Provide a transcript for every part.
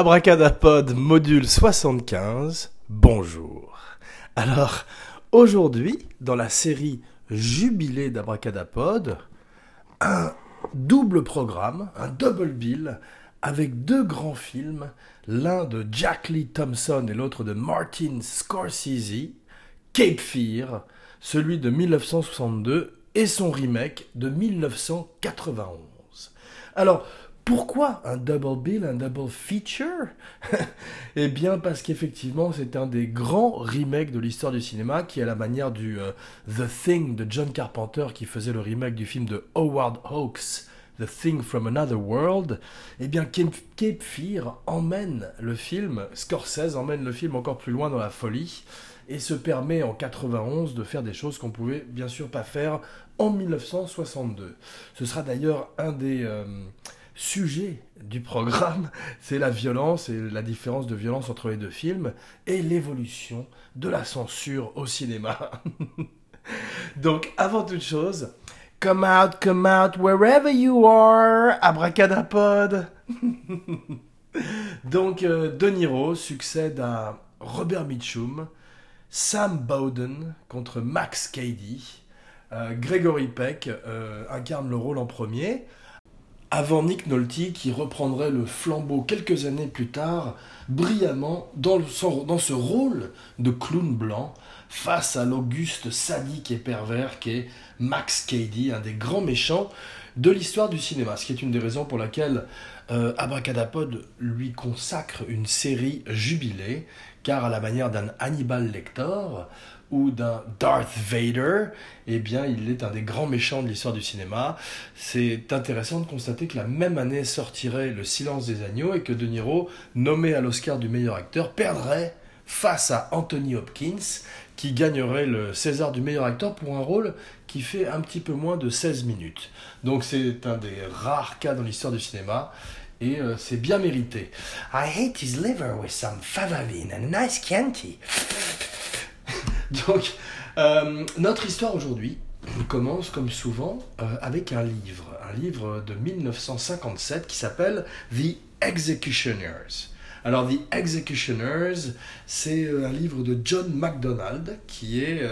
Abracadapod module 75, bonjour. Alors, aujourd'hui, dans la série Jubilé d'Abracadapod, un double programme, un double bill, avec deux grands films, l'un de Jack Lee Thompson et l'autre de Martin Scorsese, Cape Fear, celui de 1962 et son remake de 1991. Alors, pourquoi un double bill, un double feature? Eh bien parce qu'effectivement c'est un des grands remakes de l'histoire du cinéma qui à la manière du euh, The Thing de John Carpenter qui faisait le remake du film de Howard Hawks, The Thing from Another World. Eh bien Cape Fear emmène le film, Scorsese emmène le film encore plus loin dans la folie et se permet en 91 de faire des choses qu'on pouvait bien sûr pas faire en 1962. Ce sera d'ailleurs un des... Euh, sujet du programme, c'est la violence et la différence de violence entre les deux films et l'évolution de la censure au cinéma. Donc, avant toute chose, come out, come out, wherever you are, abracadapod. Donc, euh, De Niro succède à Robert Mitchum, Sam Bowden contre Max Cady, euh, Gregory Peck euh, incarne le rôle en premier avant Nick Nolte qui reprendrait le flambeau quelques années plus tard, brillamment dans, ce rôle de clown blanc face à l'auguste sadique et pervers qu'est Max Cady, un des grands méchants de l'histoire du cinéma, ce qui est une des raisons pour laquelle euh, Abracadapod lui consacre une série jubilée, car à la manière d'un Hannibal Lecter, ou d'un Darth Vader, eh bien, il est un des grands méchants de l'histoire du cinéma. C'est intéressant de constater que la même année sortirait Le Silence des Agneaux et que De Niro, nommé à l'Oscar du meilleur acteur, perdrait face à Anthony Hopkins, qui gagnerait le César du meilleur acteur pour un rôle qui fait un petit peu moins de 16 minutes. Donc c'est un des rares cas dans l'histoire du cinéma et euh, c'est bien mérité. I hate his liver with some favaline and a nice Chianti. Donc, euh, notre histoire aujourd'hui commence comme souvent euh, avec un livre, un livre de 1957 qui s'appelle The Executioners. Alors, The Executioners, c'est euh, un livre de John MacDonald, qui est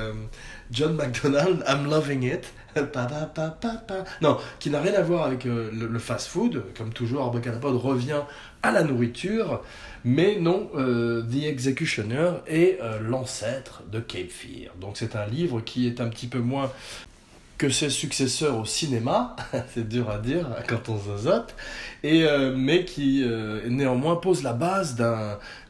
John MacDonald, I'm Loving It. non, qui n'a rien à voir avec le, fast-food. Comme toujours, Arbocadapod revient à la nourriture. Mais non, euh, The Executioner est euh, l'ancêtre de Cape Fear. Donc c'est un livre qui est un petit peu moins que ses successeurs au cinéma, c'est dur à dire quand on zozote, et, euh, mais qui néanmoins pose la base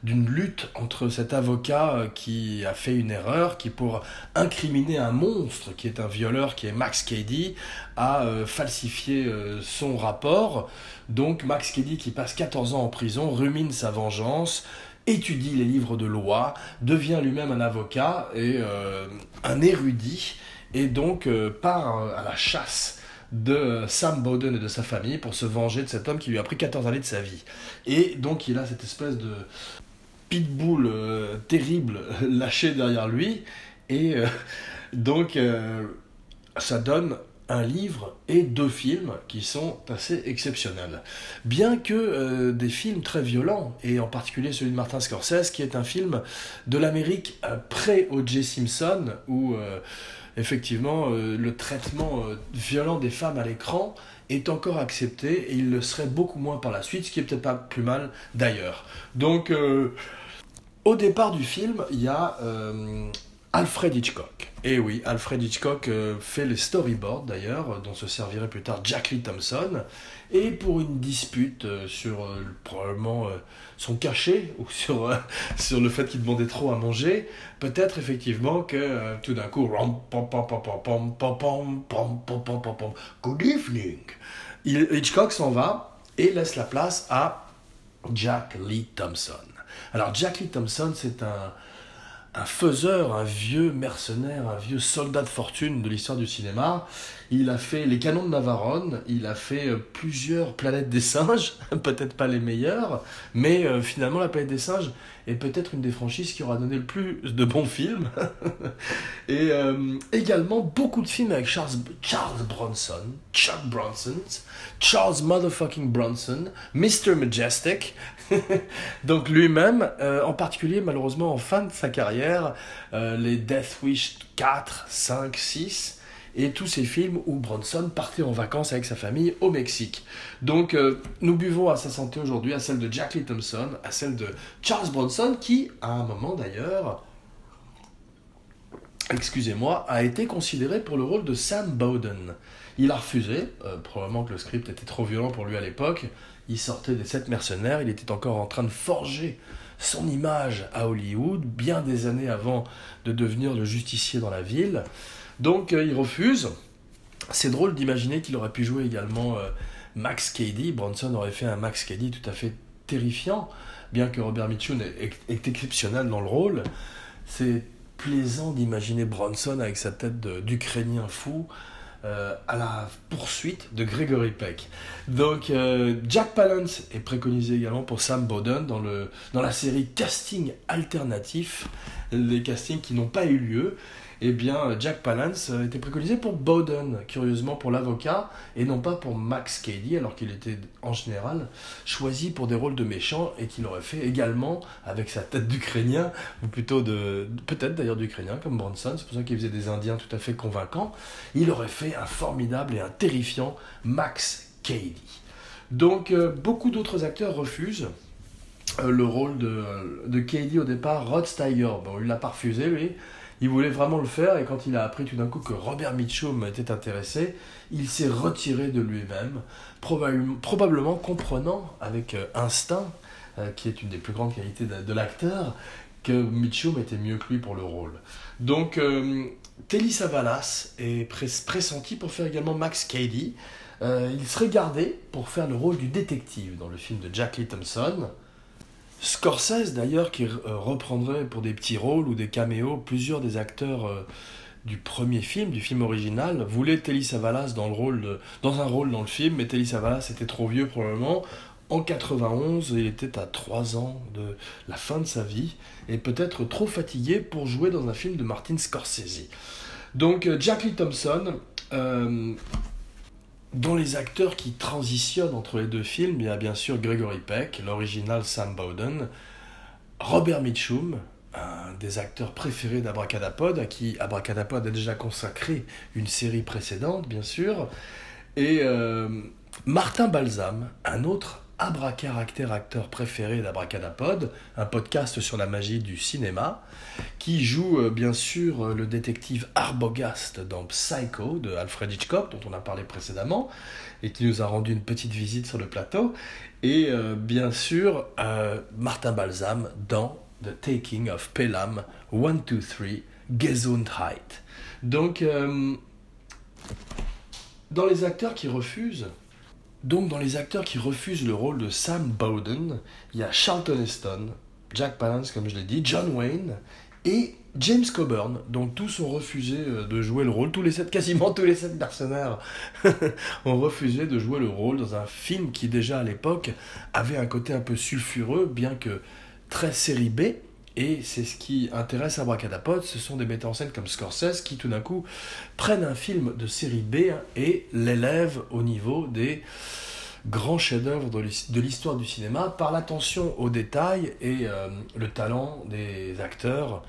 d'une lutte entre cet avocat qui a fait une erreur, qui pour incriminer un monstre, qui est un violeur, qui est Max Cady, a falsifié son rapport. Donc Max Kelly, qui passe 14 ans en prison, rumine sa vengeance, étudie les livres de loi, devient lui-même un avocat et euh, un érudit, et donc euh, part euh, à la chasse de Sam Bowden et de sa famille pour se venger de cet homme qui lui a pris 14 années de sa vie. Et donc il a cette espèce de pitbull terrible lâché derrière lui, et donc ça donne un livre et deux films qui sont assez exceptionnels. Bien que euh, des films très violents, et en particulier celui de Martin Scorsese, qui est un film de l'Amérique euh, pré-O.J. Simpson, où euh, effectivement le traitement violent des femmes à l'écran est encore accepté, et il le serait beaucoup moins par la suite, ce qui est peut-être pas plus mal d'ailleurs. Donc, au départ du film, il y a Alfred Hitchcock. Et oui, Alfred Hitchcock euh, fait les storyboards d'ailleurs, dont se servirait plus tard Jack Lee Thompson. Et pour une dispute euh, sur euh, probablement son cachet ou sur, sur le fait qu'il demandait trop à manger, peut-être effectivement que tout d'un coup, good evening. Hitchcock s'en va et laisse la place à Jack Lee Thompson. Alors Jack Lee Thompson, c'est un un faiseur, un vieux mercenaire, un vieux soldat de fortune de l'histoire du cinéma. Il a fait Les Canons de Navarone, il a fait euh, plusieurs Planètes des Singes, peut-être pas les meilleures, mais euh, finalement La Planète des Singes est peut-être une des franchises qui aura donné le plus de bons films. Et euh, également beaucoup de films avec Charles, Charles Bronson, Chuck Bronson, Charles Motherfucking Bronson, Mr. Majestic, Donc lui-même, en particulier malheureusement en fin de sa carrière, euh, les Death Wish 4, 5, 6 et tous ces films où Bronson partait en vacances avec sa famille au Mexique. Donc euh, nous buvons à sa santé aujourd'hui, à celle de Jack Lee Thompson, à celle de Charles Bronson qui, à un moment d'ailleurs, excusez-moi, a été considéré pour le rôle de Sam Bowden. Il a refusé, probablement que le script était trop violent pour lui à l'époque, il sortait des sept mercenaires, il était encore en train de forger son image à Hollywood, bien des années avant de devenir le justicier dans la ville. Donc euh, il refuse. C'est drôle d'imaginer qu'il aurait pu jouer également euh, Max Cady. Bronson aurait fait un Max Cady tout à fait terrifiant, bien que Robert Mitchum est, est exceptionnel dans le rôle. C'est plaisant d'imaginer Bronson avec sa tête d'Ukrainien fou, euh, à la poursuite de Gregory Peck. Donc euh, Jack Palance est préconisé également pour Sam Bowden dans, le, dans la série Casting Alternatif, les castings qui n'ont pas eu lieu eh bien, Jack Palance était préconisé pour Bowden, curieusement pour l'avocat, et non pas pour Max Cady, alors qu'il était en général choisi pour des rôles de méchants et qu'il aurait fait également avec sa tête d'Ukrainien, ou plutôt de. peut-être d'ailleurs d'Ukrainien, comme Bronson, c'est pour ça qu'il faisait des Indiens tout à fait convaincants. Il aurait fait un formidable et un terrifiant Max Cady. Donc, euh, beaucoup d'autres acteurs refusent euh, le rôle de, de au départ. Rod Steiger, bon, il l'a pas refusé, lui il voulait vraiment le faire et quand il a appris tout d'un coup que Robert Mitchum était intéressé, il s'est retiré de lui-même, probablement comprenant avec euh, instinct, euh, qui est une des plus grandes qualités de, l'acteur, que Mitchum était mieux que lui pour le rôle. Donc, euh, Telly Savalas est pressenti pour faire également Max Cady. il serait gardé pour faire le rôle du détective dans le film de Jack Lee Thompson. Scorsese d'ailleurs qui euh, reprendrait pour des petits rôles ou des caméos plusieurs des acteurs euh, du premier film, du film original, voulait Telly Savalas dans, un rôle dans le film, mais Telly Savalas était trop vieux probablement. En 91, il était à 3 ans de la fin de sa vie et peut-être trop fatigué pour jouer dans un film de Martin Scorsese. Donc euh, Jack Lee Thompson, dans les acteurs qui transitionnent entre les deux films, il y a bien sûr Gregory Peck, l'original Sam Bowden, Robert Mitchum, un des acteurs préférés d'Abracadapod, à qui Abracadapod a déjà consacré une série précédente, bien sûr, et euh, Martin Balsam, un autre Abracaractère acteur préféré d'Abracadapod, un podcast sur la magie du cinéma, qui joue euh, bien sûr euh, le détective Arbogast dans Psycho de Alfred Hitchcock, dont on a parlé précédemment, et qui nous a rendu une petite visite sur le plateau, et euh, bien sûr Martin Balsam dans The Taking of Pelham 1, 2, 3, Gesundheit. Donc, dans les acteurs qui refusent, donc dans les acteurs qui refusent le rôle de Sam Bowden, il y a Charlton Heston, Jack Palance comme je l'ai dit, John Wayne et James Coburn, dont tous ont refusé euh, de jouer le rôle, tous les sept, quasiment tous les sept mercenaires ont refusé de jouer le rôle dans un film qui déjà à l'époque avait un côté un peu sulfureux, bien que très série B, et c'est ce qui intéresse Abracadapod, ce sont des metteurs en scène comme Scorsese qui tout d'un coup prennent un film de série B et l'élèvent au niveau des grands chefs-d'œuvre de l'histoire du cinéma par l'attention aux détails et euh, le talent des acteurs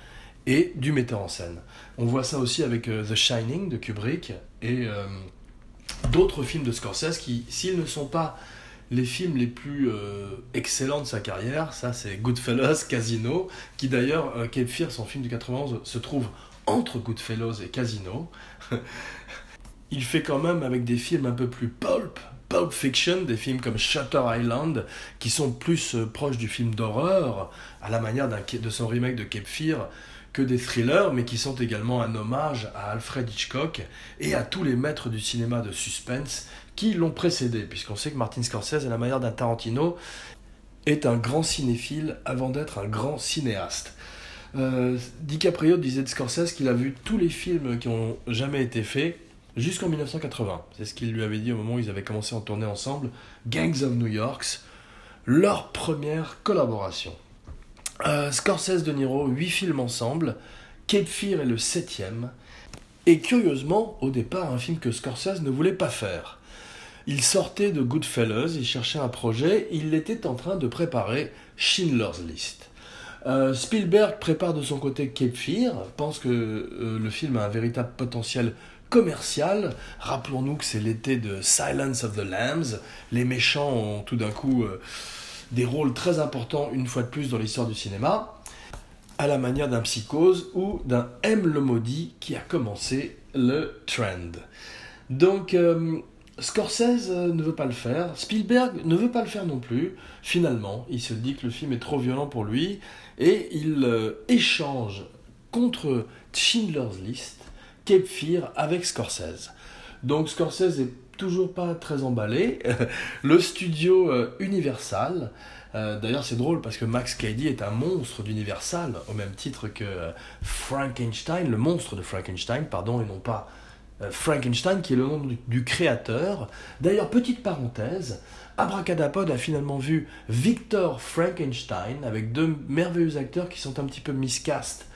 et du metteur en scène. On voit ça aussi avec euh, The Shining de Kubrick et euh, d'autres films de Scorsese qui, s'ils ne sont pas les films les plus euh, excellents de sa carrière, ça c'est Goodfellas, Casino, qui d'ailleurs, euh, Cape Fear, son film du 91, se trouve entre Goodfellas et Casino. Il fait quand même avec des films un peu plus pulp, Pulp Fiction, des films comme Shutter Island, qui sont plus euh, proches du film d'horreur, à la manière de son remake de Cape Fear, que des thrillers, mais qui sont également un hommage à Alfred Hitchcock et à tous les maîtres du cinéma de suspense qui l'ont précédé, puisqu'on sait que Martin Scorsese, à la manière d'un Tarantino, est un grand cinéphile avant d'être un grand cinéaste. Euh, DiCaprio disait de Scorsese qu'il a vu tous les films qui ont jamais été faits jusqu'en 1980. C'est ce qu'il lui avait dit au moment où ils avaient commencé à tourner ensemble. Gangs of New York, leur première collaboration. Euh, Scorsese de Niro, huit films ensemble. Cape Fear est le septième. Et curieusement, au départ, un film que Scorsese ne voulait pas faire. Il sortait de Goodfellas, il cherchait un projet, il était en train de préparer Schindler's List. Euh, Spielberg prépare de son côté Cape Fear, pense que euh, le film a un véritable potentiel commercial. Rappelons-nous que c'est l'été de Silence of the Lambs. Les méchants ont tout d'un coup euh, des rôles très importants une fois de plus dans l'histoire du cinéma, à la manière d'un psychose ou d'un M le maudit qui a commencé le trend. Donc Scorsese euh, ne veut pas le faire, Spielberg ne veut pas le faire non plus. Finalement, il se dit que le film est trop violent pour lui et il euh, échange contre Schindler's List Cape Fear avec Scorsese. Donc Scorsese est toujours pas très emballé. le studio euh, Universal, d'ailleurs c'est drôle parce que Max Cady est un monstre d'Universal au même titre que Frankenstein, le monstre de Frankenstein, pardon, et non pas Frankenstein, qui est le nom du, créateur. D'ailleurs, petite parenthèse, Abracadapod a finalement vu Victor Frankenstein avec deux merveilleux acteurs qui sont un petit peu miscast,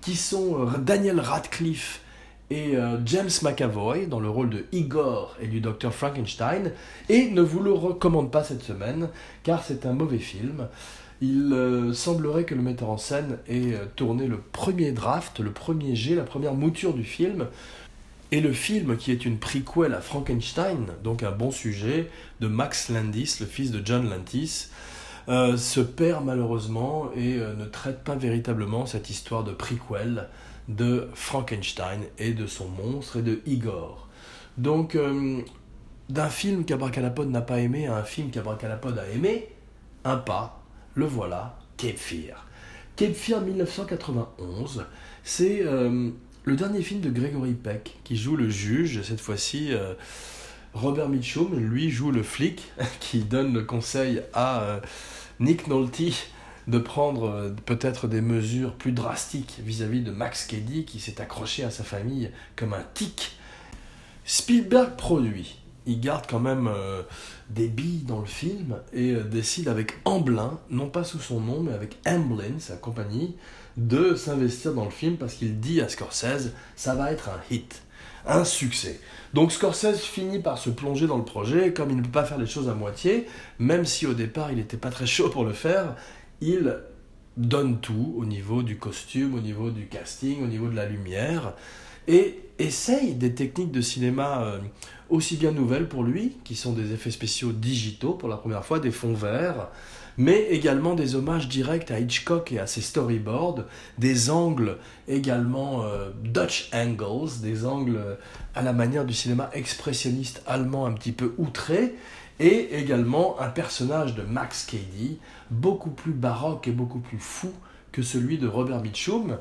qui sont euh, Daniel Radcliffe et euh, James McAvoy dans le rôle de Igor et du docteur Frankenstein, et ne vous le recommande pas cette semaine, car c'est un mauvais film. Il semblerait que le metteur en scène ait tourné le premier draft, le premier jet, la première mouture du film, et le film, qui est une prequel à Frankenstein, donc un bon sujet, de Max Landis, le fils de John Landis, euh, se perd malheureusement et euh, ne traite pas véritablement cette histoire de prequel de Frankenstein et de son monstre et de Igor. Donc, euh, d'un film qu'Abracadapod n'a pas aimé à un film qu'Abracadapod a aimé, un pas, le voilà, Cape Fear. Cape Fear 1991, c'est le dernier film de Gregory Peck, qui joue le juge, cette fois-ci, euh, Robert Mitchum, lui joue le flic, qui donne le conseil à euh, Nick Nolte de prendre euh, peut-être des mesures plus drastiques vis-à-vis de Max Cady, qui s'est accroché à sa famille comme un tic. Spielberg produit. Il garde quand même des billes dans le film et décide avec Amblin, non pas sous son nom, mais avec Amblin, sa compagnie, de s'investir dans le film parce qu'il dit à Scorsese, ça va être un hit, un succès. Donc Scorsese finit par se plonger dans le projet, comme il ne peut pas faire les choses à moitié, même si au départ il n'était pas très chaud pour le faire, il donne tout au niveau du costume, au niveau du casting, au niveau de la lumière, et essaye des techniques de cinéma euh, aussi bien nouvelles pour lui, qui sont des effets spéciaux digitaux pour la première fois, des fonds verts, mais également des hommages directs à Hitchcock et à ses storyboards, des angles également euh, Dutch angles, des angles euh, à la manière du cinéma expressionniste allemand un petit peu outré, et également un personnage de Max Cady, beaucoup plus baroque et beaucoup plus fou que celui de Robert Mitchum,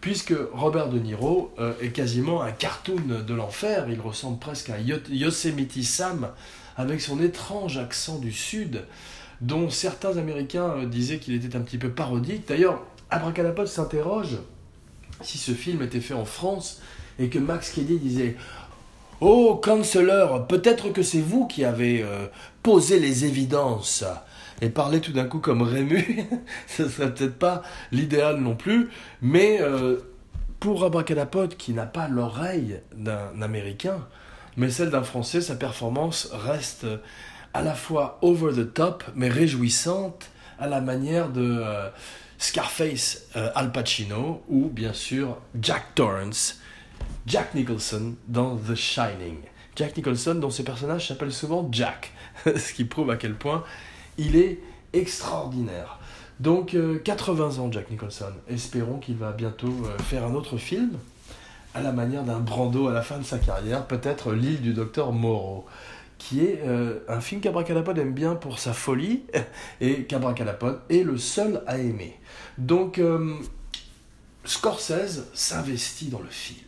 puisque Robert De Niro euh, est quasiment un cartoon de l'enfer, il ressemble presque à Yosemite Sam, avec son étrange accent du sud, dont certains Américains euh, disaient qu'il était un petit peu parodique. D'ailleurs, Abracadapod s'interroge si ce film était fait en France et que Max Kelly disait Oh, canceleur, peut-être que c'est vous qui avez euh, posé les évidences. Et parler tout d'un coup comme Rému, ce serait peut-être pas l'idéal non plus, mais euh, pour Abracadapod, qui n'a pas l'oreille d'un Américain, mais celle d'un Français, sa performance reste à la fois over the top, mais réjouissante, à la manière de euh, Scarface euh, Al Pacino, ou bien sûr Jack Torrance, Jack Nicholson dans The Shining. Jack Nicholson, dont ses personnages s'appellent souvent Jack, ce qui prouve à quel point il est extraordinaire. Donc 80 euh, ans Jack Nicholson. Espérons qu'il va bientôt faire un autre film à la manière d'un Brando à la fin de sa carrière, peut-être l'île du docteur Moreau qui est euh, un film qu'Abracadapod aime bien pour sa folie, et qu'Abracadapod est le seul à aimer. Donc, euh, Scorsese s'investit dans le film.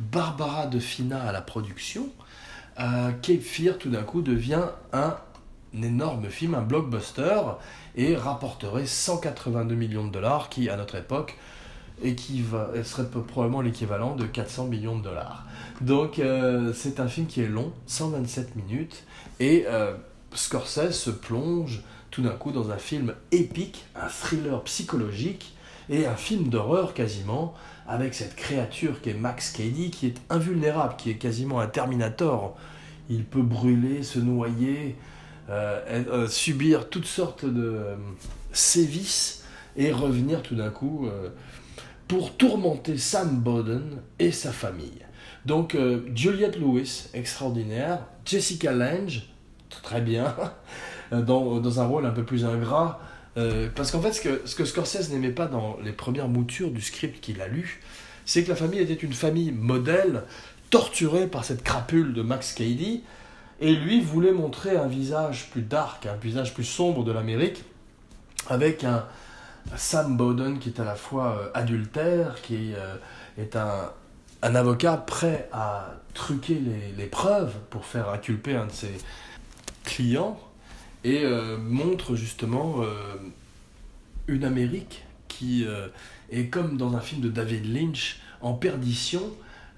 Barbara De Fina à la production. Euh, Cape Fear, tout d'un coup, devient un, un énorme film, un blockbuster, et rapporterait 182 millions de dollars, qui, à notre époque, et qui serait probablement l'équivalent de 400 millions de dollars. Donc euh, c'est un film qui est long, 127 minutes, et euh, Scorsese se plonge tout d'un coup dans un film épique, un thriller psychologique, et un film d'horreur quasiment, avec cette créature qui est Max Cady, qui est invulnérable, qui est quasiment un Terminator. Il peut brûler, se noyer, euh, subir toutes sortes de sévices et revenir tout d'un coup pour tourmenter Sam Bowden et sa famille. Donc euh, Juliette Lewis, extraordinaire, Jessica Lange, très bien, dans, dans, un rôle un peu plus ingrat, euh, parce qu'en fait ce que, ce que Scorsese n'aimait pas dans les premières moutures du script qu'il a lu, c'est que la famille était une famille modèle, torturée par cette crapule de Max Cady, et lui voulait montrer un visage plus dark, un visage plus sombre de l'Amérique, avec un, Sam Bowden qui est à la fois euh, adultère, qui euh, est un, un, avocat prêt à truquer les, les, preuves pour faire inculper un de ses clients, et euh, montre justement une Amérique qui est comme dans un film de David Lynch, en perdition,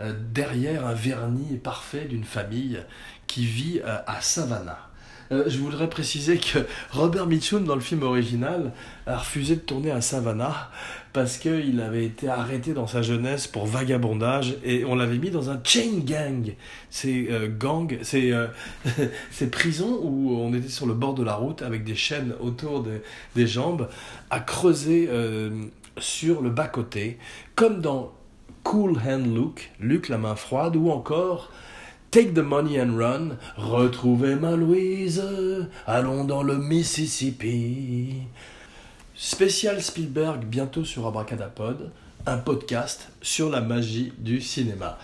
derrière un vernis parfait d'une famille qui vit à Savannah. Euh, je voudrais préciser que Robert Mitchum, dans le film original, a refusé de tourner à Savannah parce qu'il avait été arrêté dans sa jeunesse pour vagabondage et on l'avait mis dans un chain gang. C'est euh, gang, c'est euh, prison où on était sur le bord de la route avec des chaînes autour des jambes à creuser sur le bas-côté, comme dans Cool Hand Luke, Luke la main froide, ou encore Take the money and run, retrouvez ma Louise, allons dans le Mississippi. Spécial Spielberg bientôt sur Abracadapod, un podcast sur la magie du cinéma.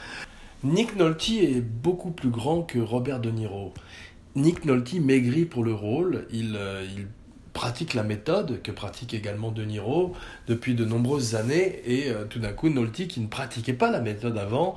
Nick Nolte est beaucoup plus grand que Robert De Niro. Nick Nolte maigrit pour le rôle, il, euh, pratique la méthode que pratique également De Niro depuis de nombreuses années et euh, tout d'un coup Nolte qui ne pratiquait pas la méthode avant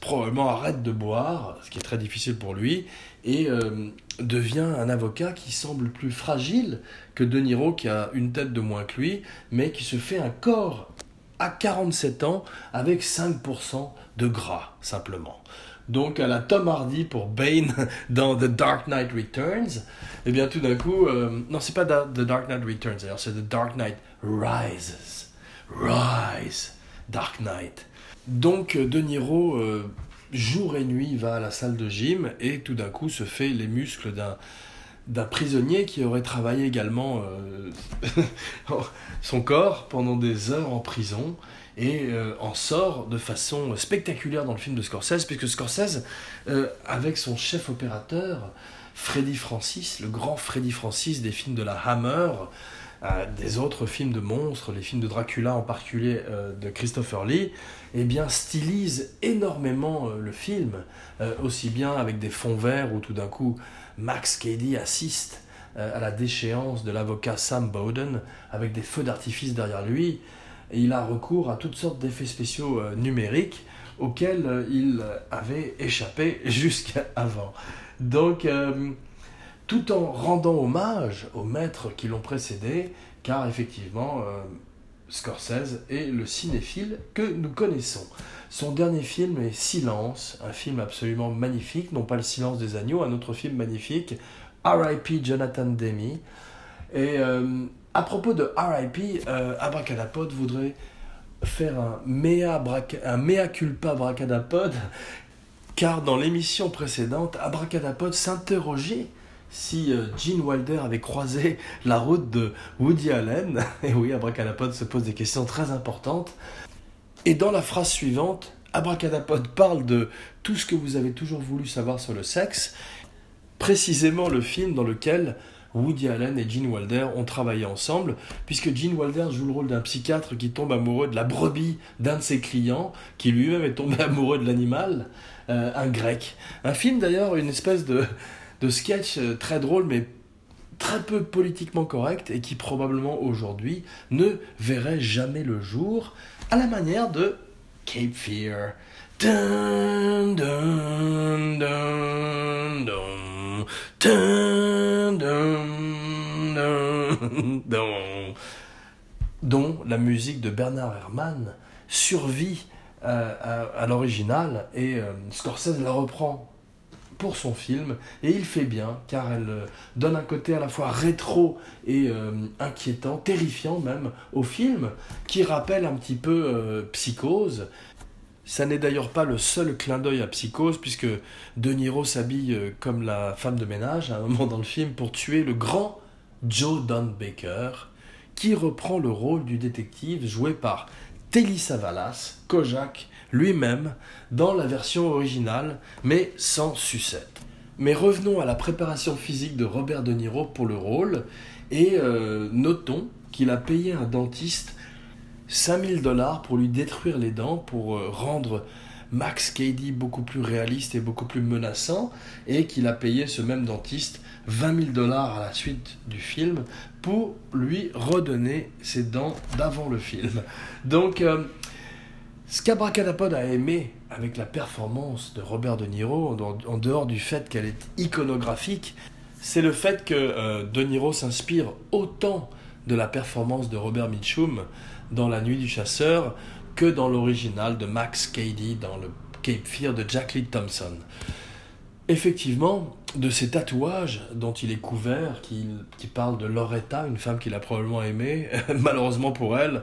probablement arrête de boire ce qui est très difficile pour lui et euh, devient un avocat qui semble plus fragile que De Niro qui a une tête de moins que lui mais qui se fait un corps à 47 ans avec 5% de gras simplement donc à la Tom Hardy pour Bane dans The Dark Knight Returns, et eh bien tout d'un coup, euh, non c'est pas The Dark Knight Returns d'ailleurs, c'est The Dark Knight Rises, Rise, Dark Knight. Donc euh, De Niro euh, jour et nuit va à la salle de gym et tout d'un coup se fait les muscles d'un d'un prisonnier qui aurait travaillé également son corps pendant des heures en prison et euh, en sort de façon spectaculaire dans le film de Scorsese, puisque Scorsese, euh, avec son chef opérateur, Freddy Francis, le grand Freddy Francis des films de la Hammer, euh, des autres films de monstres, les films de Dracula en particulier de Christopher Lee, eh bien stylise énormément le film, aussi bien avec des fonds verts où tout d'un coup Max Cady assiste à la déchéance de l'avocat Sam Bowden avec des feux d'artifice derrière lui et il a recours à toutes sortes d'effets spéciaux euh, numériques auxquels euh, il avait échappé jusqu'avant. Donc, euh, tout en rendant hommage aux maîtres qui l'ont précédé, car effectivement, Scorsese est le cinéphile que nous connaissons. Son dernier film est Silence, un film absolument magnifique, non pas Le silence des agneaux, un autre film magnifique, R.I.P. Jonathan Demi. Et à propos de RIP, euh, Abracadapod voudrait faire un mea, un mea culpa Abracadapod, car dans l'émission précédente, Abracadapod s'interrogeait si euh, Gene Wilder avait croisé la route de Woody Allen. Et oui, Abracadapod se pose des questions très importantes. Et dans la phrase suivante, Abracadapod parle de tout ce que vous avez toujours voulu savoir sur le sexe, précisément le film dans lequel Woody Allen et Gene Wilder ont travaillé ensemble, puisque Gene Wilder joue le rôle d'un psychiatre qui tombe amoureux de la brebis d'un de ses clients, qui lui-même est tombé amoureux de l'animal, euh, un grec. Un film d'ailleurs, une espèce de, de sketch euh, très drôle, mais très peu politiquement correct, et qui probablement aujourd'hui ne verrait jamais le jour, à la manière de Cape Fear. Dont la musique de Bernard Herrmann survit à, à l'original et Scorsese la reprend pour son film et il fait bien car elle euh, donne un côté à la fois rétro et euh, inquiétant, terrifiant même au film qui rappelle un petit peu euh, Psychose. Ça n'est d'ailleurs pas le seul clin d'œil à Psychose puisque De Niro s'habille comme la femme de ménage à un moment dans le film pour tuer le grand Joe Don Baker qui reprend le rôle du détective joué par Telly Savalas, Kojak lui-même dans la version originale, mais sans sucette. Mais revenons à la préparation physique de Robert De Niro pour le rôle, et euh, notons qu'il a payé un dentiste 5000 dollars pour lui détruire les dents, pour euh, rendre Max Cady beaucoup plus réaliste et beaucoup plus menaçant, et qu'il a payé ce même dentiste 20 000 dollars à la suite du film pour lui redonner ses dents d'avant le film. Donc, euh, ce qu'Abracadapod a aimé avec la performance de Robert De Niro, en dehors du fait qu'elle est iconographique, c'est le fait que euh, De Niro s'inspire autant de la performance de Robert Mitchum dans La Nuit du Chasseur que dans l'original de Max Cady dans le Cape Fear de Jack Lee Thompson. Effectivement, de ces tatouages dont il est couvert, qui, qui parlent de Loretta, une femme qu'il a probablement aimée, malheureusement pour elle,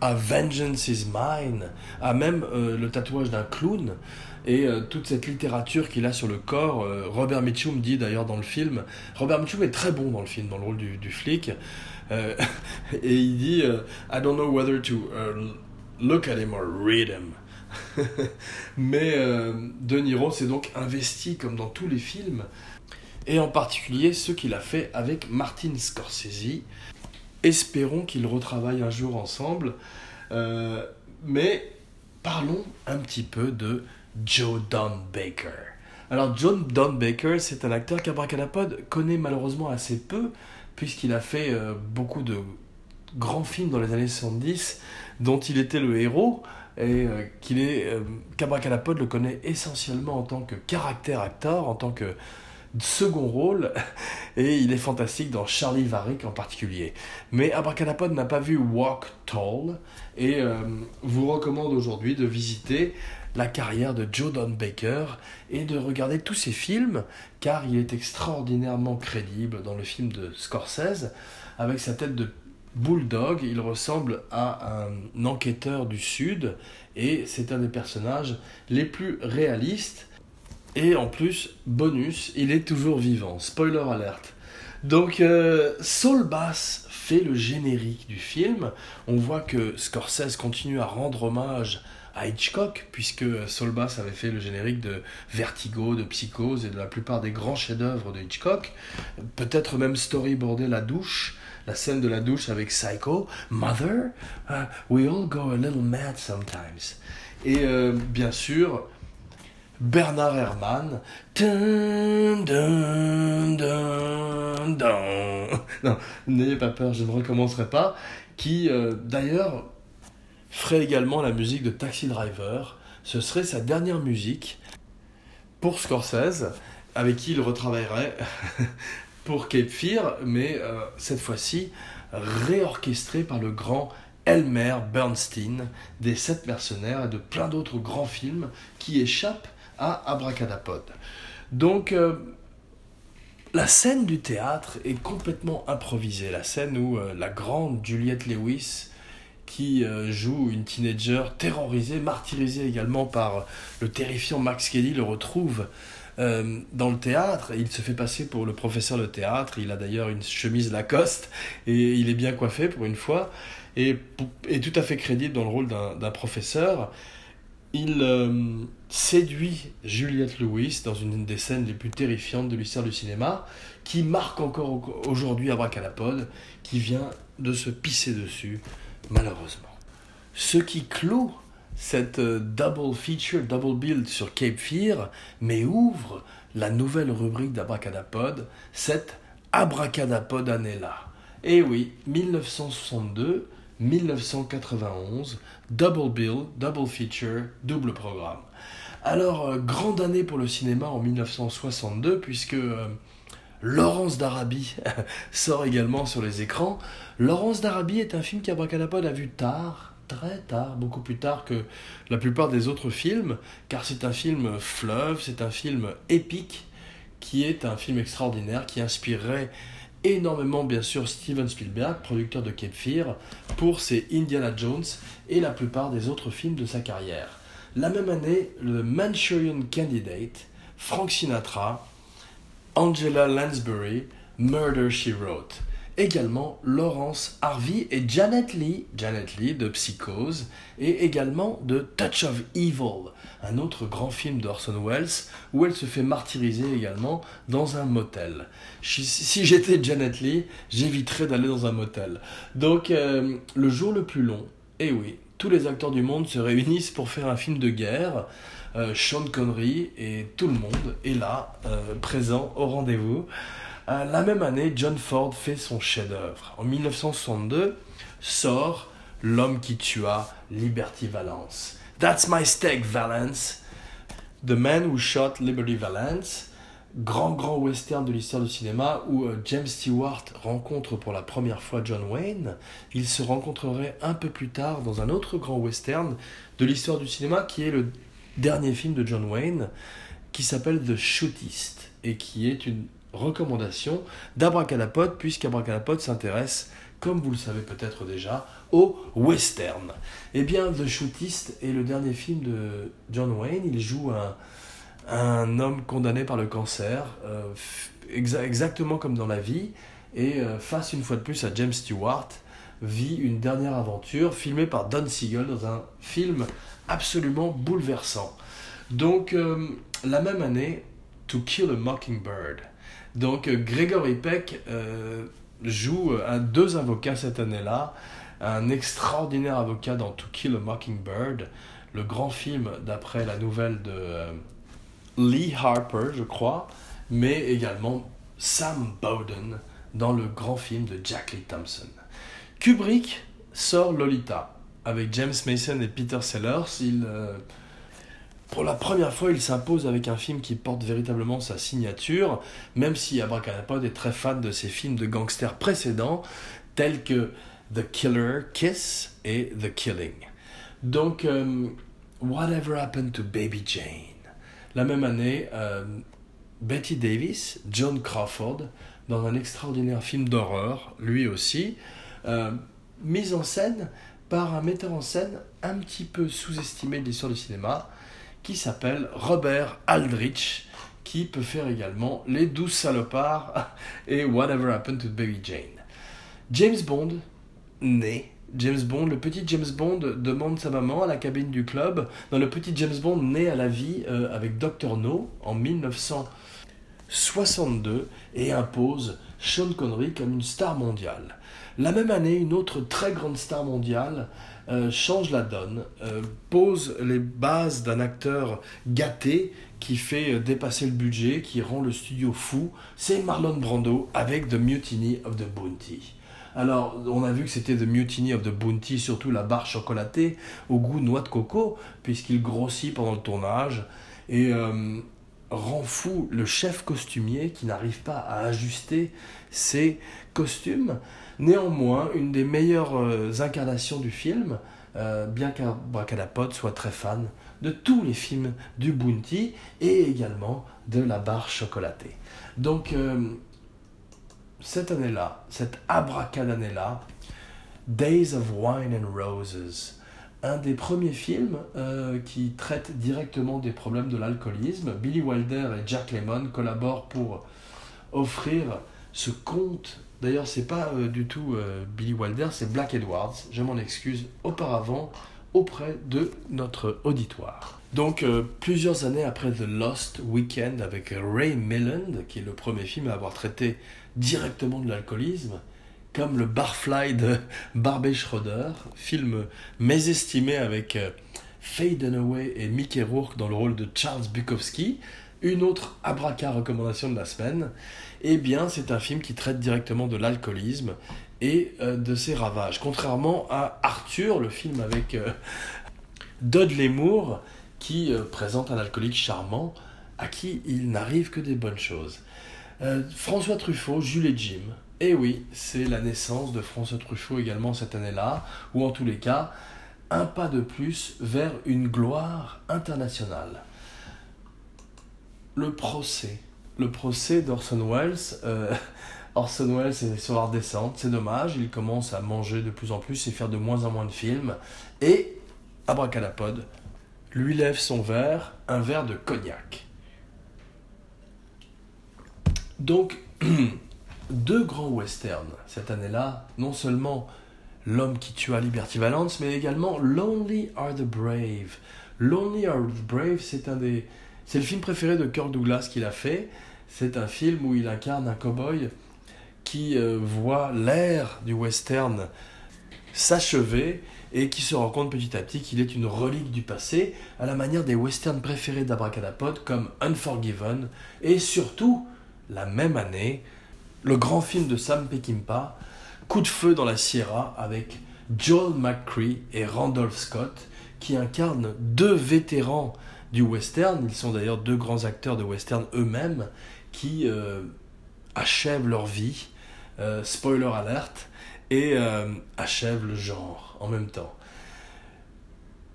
à Vengeance is Mine, à même euh, le tatouage d'un clown, et euh, toute cette littérature qu'il a sur le corps. Euh, Robert Mitchum dit d'ailleurs dans le film, Robert Mitchum est très bon dans le film, dans le rôle du flic, et il dit I don't know whether to look at him or read him. Mais De Niro s'est donc investi, comme dans tous les films, et en particulier ceux qu'il a fait avec Martin Scorsese, Espérons qu'ils retravaillent un jour ensemble. Euh, mais parlons un petit peu de Joe Don Baker. Alors, John Don Baker, c'est un acteur qu'Abracadapod connaît malheureusement assez peu, puisqu'il a fait euh, beaucoup de grands films dans les années 70 dont il était le héros et euh, qu'il est qu'Abracadapod le connaît essentiellement en tant que caractère acteur, en tant que second rôle, et il est fantastique dans Charlie Varick en particulier. Mais Abracadapod n'a pas vu Walk Tall, et euh, vous recommande aujourd'hui de visiter la carrière de Joe Don Baker et de regarder tous ses films, car il est extraordinairement crédible dans le film de Scorsese, avec sa tête de bulldog, il ressemble à un enquêteur du Sud, et c'est un des personnages les plus réalistes et en plus, bonus, il est toujours vivant. Spoiler alert. Donc, euh, Bass fait le générique du film. On voit que Scorsese continue à rendre hommage à Hitchcock, puisque Saul Bass avait fait le générique de Vertigo, de Psychose et de la plupart des grands chefs-d'œuvre de Hitchcock. Peut-être même storyboardé la douche, la scène de la douche avec Psycho. Mother, uh, we all go a little mad sometimes. Et euh, bien sûr, Bernard Herrmann. Non, n'ayez pas peur, je ne recommencerai pas. Qui, euh, d'ailleurs, ferait également la musique de Taxi Driver. Ce serait sa dernière musique pour Scorsese, avec qui il retravaillerait pour Cape Fear, mais euh, cette fois-ci réorchestré par le grand Elmer Bernstein, des Sept Mercenaires et de plein d'autres grands films qui échappent à Abracadapod. Donc, euh, la scène du théâtre est complètement improvisée. La scène où euh, la grande Juliette Lewis, qui euh, joue une teenager terrorisée, martyrisée également par le terrifiant Max Kelly, le retrouve dans le théâtre. Il se fait passer pour le professeur de théâtre. Il a d'ailleurs une chemise Lacoste et il est bien coiffé pour une fois. Et est tout à fait crédible dans le rôle d'un professeur il euh, séduit Juliette Lewis dans une des scènes les plus terrifiantes de l'histoire du cinéma, qui marque encore aujourd'hui Abracadapod, qui vient de se pisser dessus, malheureusement. Ce qui clôt cette euh, double feature, double build sur Cape Fear, mais ouvre la nouvelle rubrique d'Abracadapod, cette Abracadapod année-là. Et oui, 1962, 1991, double bill, double feature, double programme. Alors, euh, grande année pour le cinéma en 1962, puisque euh, Laurence d'Arabie sort également sur les écrans. Laurence d'Arabie est un film qu'Abracadapod a vu tard, très tard, beaucoup plus tard que la plupart des autres films, car c'est un film fleuve, c'est un film épique, qui est un film extraordinaire, qui inspirerait énormément bien sûr Steven Spielberg, producteur de Cape Fear, pour ses Indiana Jones et la plupart des autres films de sa carrière. La même année, le Manchurian Candidate, Frank Sinatra, Angela Lansbury, Murder She Wrote. Également Laurence Harvey et Janet Lee, Janet Lee de Psychose, et également de Touch of Evil, un autre grand film d'Orson Welles, où elle se fait martyriser également dans un motel. Si j'étais Janet Lee, j'éviterais d'aller dans un motel. Donc, euh, le jour le plus long, et eh oui, tous les acteurs du monde se réunissent pour faire un film de guerre. Euh, Sean Connery et tout le monde est là, euh, présent au rendez-vous. la même année, John Ford fait son chef-d'œuvre. En 1962, sort L'homme qui tua Liberty Valance. That's my stake, Valance. The Man Who Shot Liberty Valance grand grand western de l'histoire du cinéma où euh, James Stewart rencontre pour la première fois John Wayne. Il se rencontrerait un peu plus tard dans un autre grand western de l'histoire du cinéma qui est le dernier film de John Wayne qui s'appelle The Shootist et qui est une recommandation d'Abracadapod puisqu'Abracadapod s'intéresse, comme vous le savez peut-être déjà, au western. Eh bien, The Shootist est le dernier film de John Wayne. Il joue un homme condamné par le cancer, euh, exactement comme dans la vie, et euh, face une fois de plus à James Stewart, vit une dernière aventure filmée par Don Siegel dans un film absolument bouleversant. Donc, euh, la même année, To Kill a Mockingbird. Donc, Gregory Peck joue à deux avocats cette année-là, un extraordinaire avocat dans To Kill a Mockingbird, le grand film d'après la nouvelle de Lee Harper, je crois, mais également Sam Bowden dans le grand film de Jack Lee Thompson. Kubrick sort Lolita avec James Mason et Peter Sellers. Il, euh, pour la première fois, il s'impose avec un film qui porte véritablement sa signature, même si Abracadapod est très fan de ses films de gangsters précédents, tels que The Killer, Kiss et The Killing. Donc, euh, Whatever Happened to Baby Jane? La même année, euh, Betty Davis, John Crawford, dans un extraordinaire film d'horreur, lui aussi, euh, mise en scène par un metteur en scène un petit peu sous-estimé de l'histoire du cinéma, qui s'appelle Robert Aldrich, qui peut faire également Les Douze Salopards et Whatever Happened to Baby Jane. James Bond, né James Bond, le petit James Bond demande sa maman à la cabine du club. Dans le petit James Bond né à la vie euh, avec Dr No en 1962 et impose Sean Connery comme une star mondiale. La même année, une autre très grande star mondiale euh, change la donne, euh, pose les bases d'un acteur gâté qui fait dépasser le budget, qui rend le studio fou. C'est Marlon Brando avec The Mutiny of the Bounty. Alors, on a vu que c'était The Mutiny of the Bounty, surtout la barre chocolatée au goût noix de coco, puisqu'il grossit pendant le tournage et euh, rend fou le chef costumier qui n'arrive pas à ajuster ses costumes. Néanmoins, une des meilleures euh, incarnations du film, euh, bien qu'Abracadapod soit très fan de tous les films du Bounty et également de la barre chocolatée. Donc, cette année-là, cette abracadannée-là, Days of Wine and Roses, un des premiers films euh, qui traite directement des problèmes de l'alcoolisme. Billy Wilder et Jack Lemmon collaborent pour offrir ce conte. D'ailleurs, c'est pas euh, du tout euh, Billy Wilder, c'est Black Edwards. Je m'en excuse auparavant auprès de notre auditoire. Donc, plusieurs années après The Lost Weekend avec Ray Milland, qui est le premier film à avoir traité directement de l'alcoolisme, comme le Barfly de Barbet Schroeder, film mésestimé avec euh, Faye Dunaway et Mickey Rourke dans le rôle de Charles Bukowski. Une autre abraca recommandation de la semaine, eh bien c'est un film qui traite directement de l'alcoolisme et euh, de ses ravages. Contrairement à Arthur, le film avec euh, Dudley Moore, qui présente un alcoolique charmant à qui il n'arrive que des bonnes choses. Euh, François Truffaut, Jules et Jim. Eh oui, c'est la naissance de François Truffaut également cette année-là, ou en tous les cas, un pas de plus vers une gloire internationale. Le procès. Le procès d'Orson Welles. Euh, Orson Welles est sur la redescente, c'est dommage, il commence à manger de plus en plus et faire de moins en moins de films. Et Abracadapod lui lève son verre, un verre de cognac. Donc, deux grands westerns cette année-là, non seulement L'homme qui tua Liberty Valance, mais également Lonely Are the Brave. Lonely Are the Brave, c'est un c'est le film préféré de Kirk Douglas qu'il a fait. C'est un film où il incarne un cowboy qui euh, voit l'ère du western s'achever et qui se rend compte petit à petit qu'il est une relique du passé, à la manière des westerns préférés d'Abracadapod comme Unforgiven et surtout, la même année, le grand film de Sam Peckinpah, Coup de feu dans la Sierra avec Joel McCree et Randolph Scott qui incarnent deux vétérans du western. Ils sont d'ailleurs deux grands acteurs de western eux-mêmes qui euh, achèvent leur vie, euh, spoiler alert, et euh, achèvent le genre en même temps.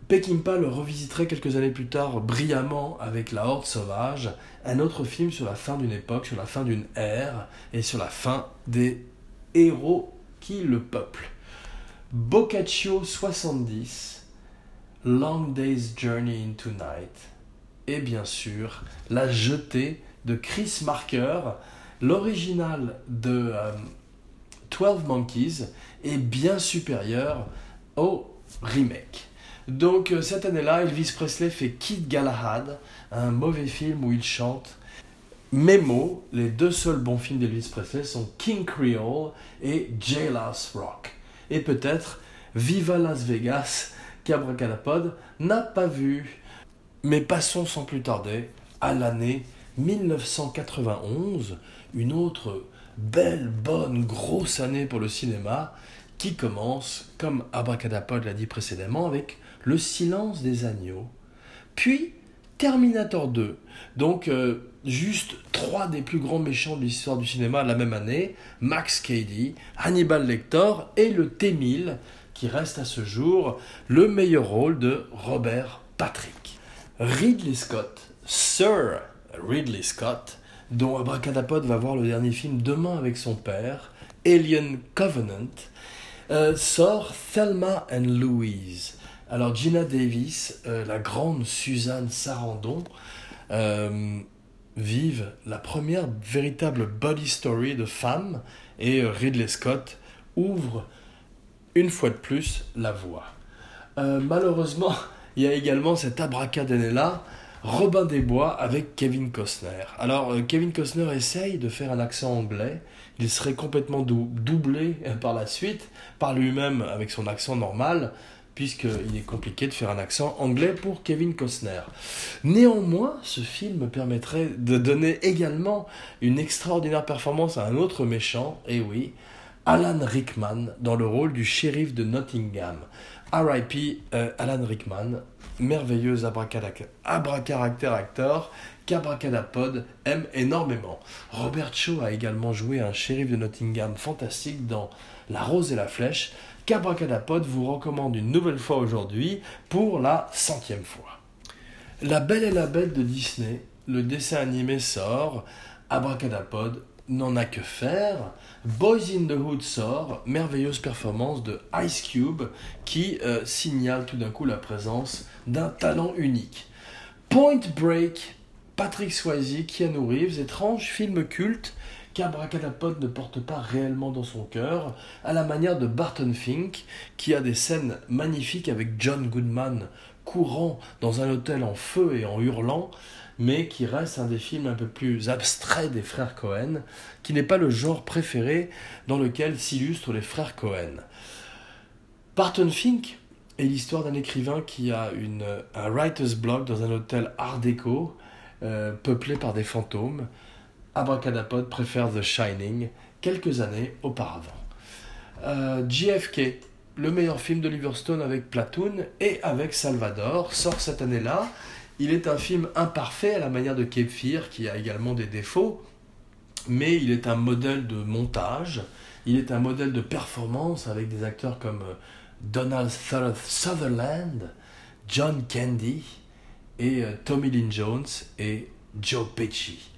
Peckinpah le revisiterait quelques années plus tard brillamment avec La Horde Sauvage, un autre film sur la fin d'une époque, sur la fin d'une ère et sur la fin des héros qui le peuple. Boccaccio 70, Long Day's Journey into Night, et bien sûr La Jetée de Chris Marker, l'original de 12 euh, Monkeys est bien supérieur au remake. Donc euh, cette année-là, Elvis Presley fait Kid Galahad, un mauvais film où il chante mes mots, les deux seuls bons films d'Elvis Presley sont King Creole et Jailhouse Rock. Et peut-être Viva Las Vegas, qu'Abracadapod n'a pas vu. Mais passons sans plus tarder à l'année 1991, une autre belle, bonne, grosse année pour le cinéma, qui commence, comme Abracadapod l'a dit précédemment, avec Le silence des agneaux, puis Terminator 2. Donc, euh, juste trois des plus grands méchants de l'histoire du cinéma la même année, Max Cady, Hannibal Lecter et le T-1000, qui reste à ce jour le meilleur rôle de Robert Patrick. Ridley Scott, Sir Ridley Scott, dont Abracadapod va voir le dernier film demain avec son père, Alien Covenant, euh, sort Thelma and Louise. Alors Gina Davis, euh, la grande Suzanne Sarandon, euh, vivent la première véritable body story de femme et Ridley Scott ouvre une fois de plus la voie. Malheureusement, il y a également cet abracadabra Robin des Bois avec Kevin Costner. Alors, euh, Kevin Costner essaye de faire un accent anglais. Il serait complètement doublé par la suite par lui-même avec son accent normal puisqu'il est compliqué de faire un accent anglais pour Kevin Costner. Néanmoins, ce film permettrait de donner également une extraordinaire performance à un autre méchant, et oui, Alan Rickman, dans le rôle du shérif de Nottingham. R.I.P. Euh, Alan Rickman, merveilleux abracaractère qu'Abracadapod aime énormément. Robert Shaw a également joué un shérif de Nottingham fantastique dans La Rose et la Flèche, qu'Abracadapod vous recommande une nouvelle fois aujourd'hui pour la centième fois. La Belle et la Bête de Disney, le dessin animé sort, Abracadapod n'en a que faire. Boys in the Hood sort, merveilleuse performance de Ice Cube qui euh, signale tout d'un coup la présence d'un talent unique. Point Break, Patrick Swayze, Keanu Reeves, étrange film culte qu'Abracadapod ne porte pas réellement dans son cœur, à la manière de Barton Fink, qui a des scènes magnifiques avec John Goodman courant dans un hôtel en feu et en hurlant, mais qui reste un des films un peu plus abstraits des frères Cohen, qui n'est pas le genre préféré dans lequel s'illustrent les frères Cohen. Barton Fink est l'histoire d'un écrivain qui a une, un writer's block dans un hôtel art déco, euh, peuplé par des fantômes, Abracadapod préfère The Shining quelques années auparavant. Euh, JFK, le meilleur film de Stone avec Platoon et avec Salvador, sort cette année-là. Il est un film imparfait à la manière de Fear, qui a également des défauts, mais il est un modèle de montage, il est un modèle de performance avec des acteurs comme euh, Donald Sutherland, John Candy et euh, Tommy Lee Jones et Joe Pesci.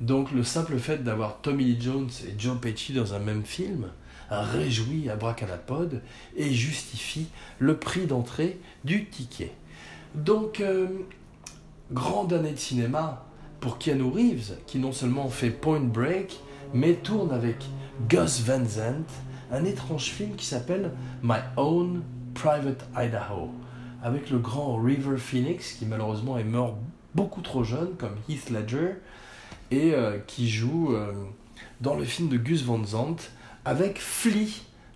Donc le simple fait d'avoir Tommy Lee Jones et Joe Pesci dans un même film réjouit Abracadapod et justifie le prix d'entrée du ticket. Donc, euh, grande année de cinéma pour Keanu Reeves, qui non seulement fait Point Break, mais tourne avec Gus Van Zandt un étrange film qui s'appelle My Own Private Idaho, avec le grand River Phoenix, qui malheureusement est mort beaucoup trop jeune, comme Heath Ledger, et euh, qui joue euh, dans le film de Gus Van Zandt avec Flea,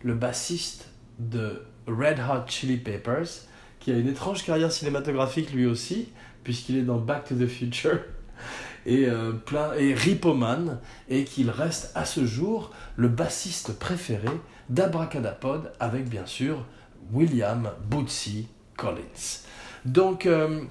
le bassiste de Red Hot Chili Peppers, qui a une étrange carrière cinématographique lui aussi, puisqu'il est dans Back to the Future et, euh, plein, et Ripoman, et qu'il reste à ce jour le bassiste préféré d'Abracadapod, avec bien sûr William Bootsy Collins. Donc, euh,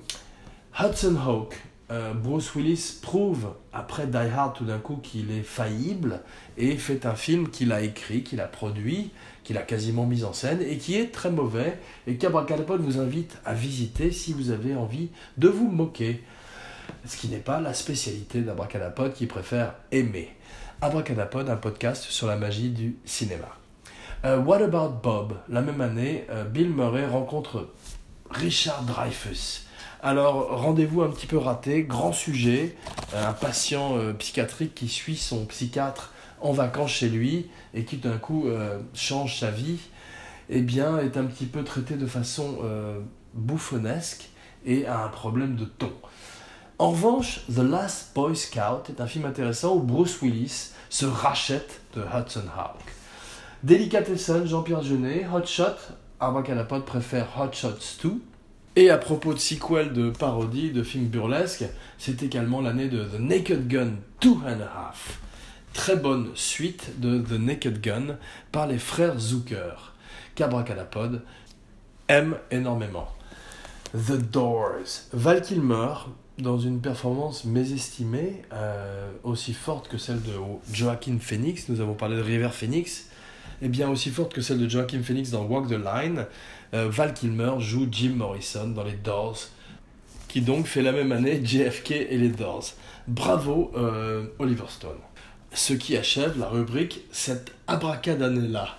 Hudson Hawk, euh, Bruce Willis prouve, après Die Hard tout d'un coup, qu'il est faillible et fait un film qu'il a écrit, qu'il a produit, qu'il a quasiment mis en scène et qui est très mauvais et qu'Abracadapod vous invite à visiter si vous avez envie de vous moquer ce qui n'est pas la spécialité d'Abracadapod qui préfère aimer. Abracadapod, un podcast sur la magie du cinéma. Euh, What About Bob? La même année, euh, Bill Murray rencontre Richard Dreyfuss. Alors, rendez-vous un petit peu raté, grand sujet, euh, un patient psychiatrique qui suit son psychiatre en vacances chez lui et qui d'un coup change sa vie, eh bien, est un petit peu traité de façon bouffonnesque et a un problème de ton. En revanche, The Last Boy Scout est un film intéressant où Bruce Willis se rachète de Hudson Hawk. Delicatessen, Jean-Pierre Jeunet, Hot Shot, Abracadapod préfère Hot Shots 2. Et à propos de sequel de parodie de films burlesques, c'est également l'année de The Naked Gun 2 and a Half. Très bonne suite de The Naked Gun par les frères Zucker, qu'Abracadapod aime énormément. The Doors. Val Kilmer, dans une performance mésestimée, euh, aussi forte que celle de Joaquin Phoenix, nous avons parlé de River Phoenix, et bien aussi forte que celle de Joaquin Phoenix dans Walk the Line, euh, Val Kilmer joue Jim Morrison dans les Doors, qui donc fait la même année JFK et les Doors. Bravo euh, Oliver Stone. Ce qui achève la rubrique cette abracadannée-là.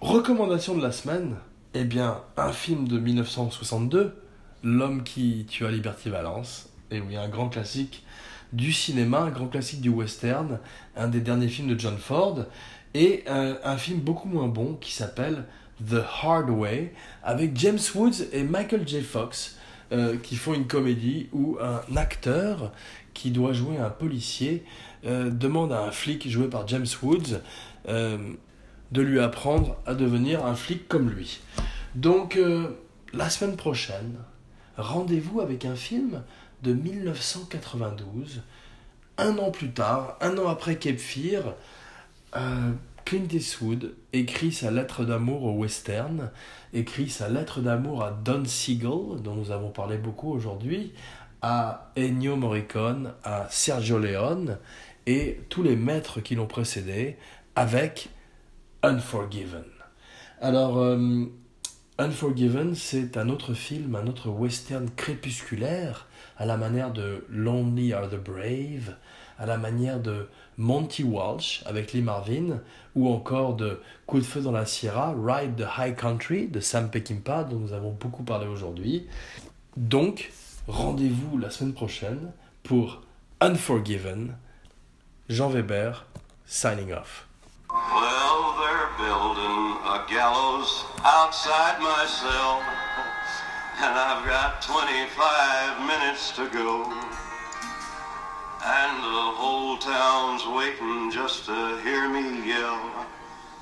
recommandation de la semaine, eh bien, un film de 1962, L'homme qui tua Liberty Valence. Et oui, un grand classique du cinéma, un grand classique du western, un des derniers films de John Ford, et un, film beaucoup moins bon qui s'appelle The Hard Way, avec James Woods et Michael J. Fox, euh, qui font une comédie où un acteur qui doit jouer un policier euh, demande à un flic joué par James Woods euh, de lui apprendre à devenir un flic comme lui. Donc, la semaine prochaine, rendez-vous avec un film de 1992, un an plus tard, un an après Cape Fear, Clint Eastwood écrit sa lettre d'amour au western, écrit sa lettre d'amour à Don Siegel, dont nous avons parlé beaucoup aujourd'hui, à Ennio Morricone, à Sergio Leone et tous les maîtres qui l'ont précédé, avec Unforgiven. Alors, euh, Unforgiven, c'est un autre film, un autre western crépusculaire, à la manière de Lonely Are the Brave, à la manière de Monty Walsh avec Lee Marvin, ou encore de Coup de feu dans la Sierra, Ride the High Country de Sam Peckinpah, dont nous avons beaucoup parlé aujourd'hui. Donc, rendez-vous la semaine prochaine pour Unforgiven. Jean Weber, signing off. gallows outside my cell. And I've got 25 minutes to go. And the whole town's waiting just to hear me yell.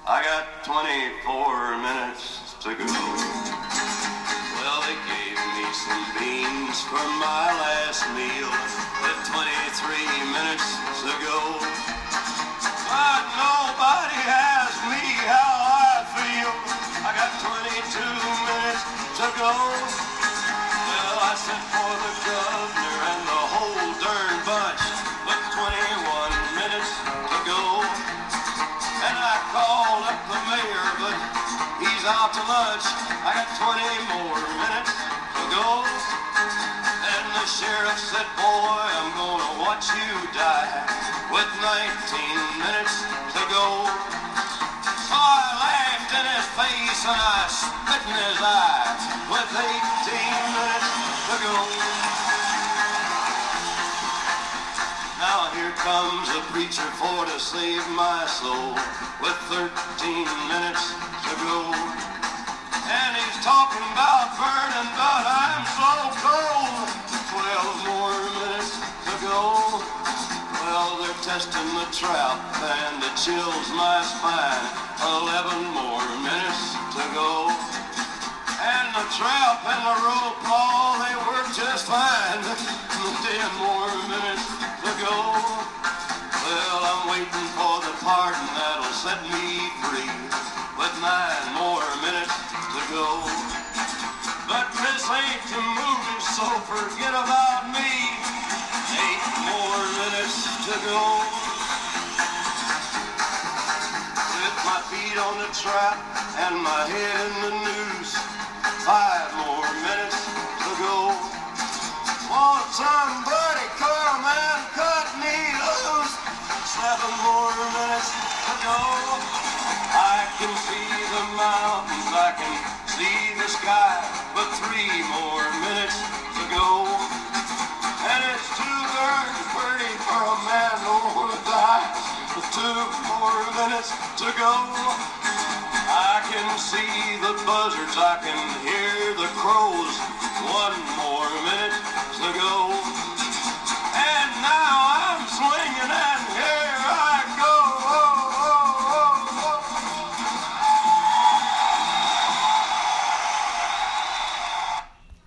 I got 24 minutes to go. Well, they gave me some beans for my last meal at 23 minutes to go. But nobody asked me how I feel. I got 22 minutes to go. Well, I sent for the governor and the whole he's much? I got 20 more minutes to go. And the sheriff said, boy, I'm gonna watch you die with 19 minutes to go. So I laughed in his face and I spit in his eye with 18 minutes to go. Now here comes a preacher for to save my soul with 13 minutes to go. And he's talking about burning, but I'm so cold. 12 more minutes to go. Well, they're testing the trap and it chills my spine. 11 more minutes to go. And the trap and the rope, all they work just fine. Ten more minutes to go. Well, I'm waiting for the pardon that'll set me free. With nine more minutes to go. But this ain't the movie, so forget about me. Eight more minutes to go. With my feet on the trap and my head in the noose. Five more minutes to go. Won't somebody come and cut me loose? Seven more minutes to go. I can see the mountains, I can see the sky, but three more minutes to go. And it's too dark pretty for a man to wanna die. Two more minutes to go. I can see the buzzards, I can hear the crows. One more minute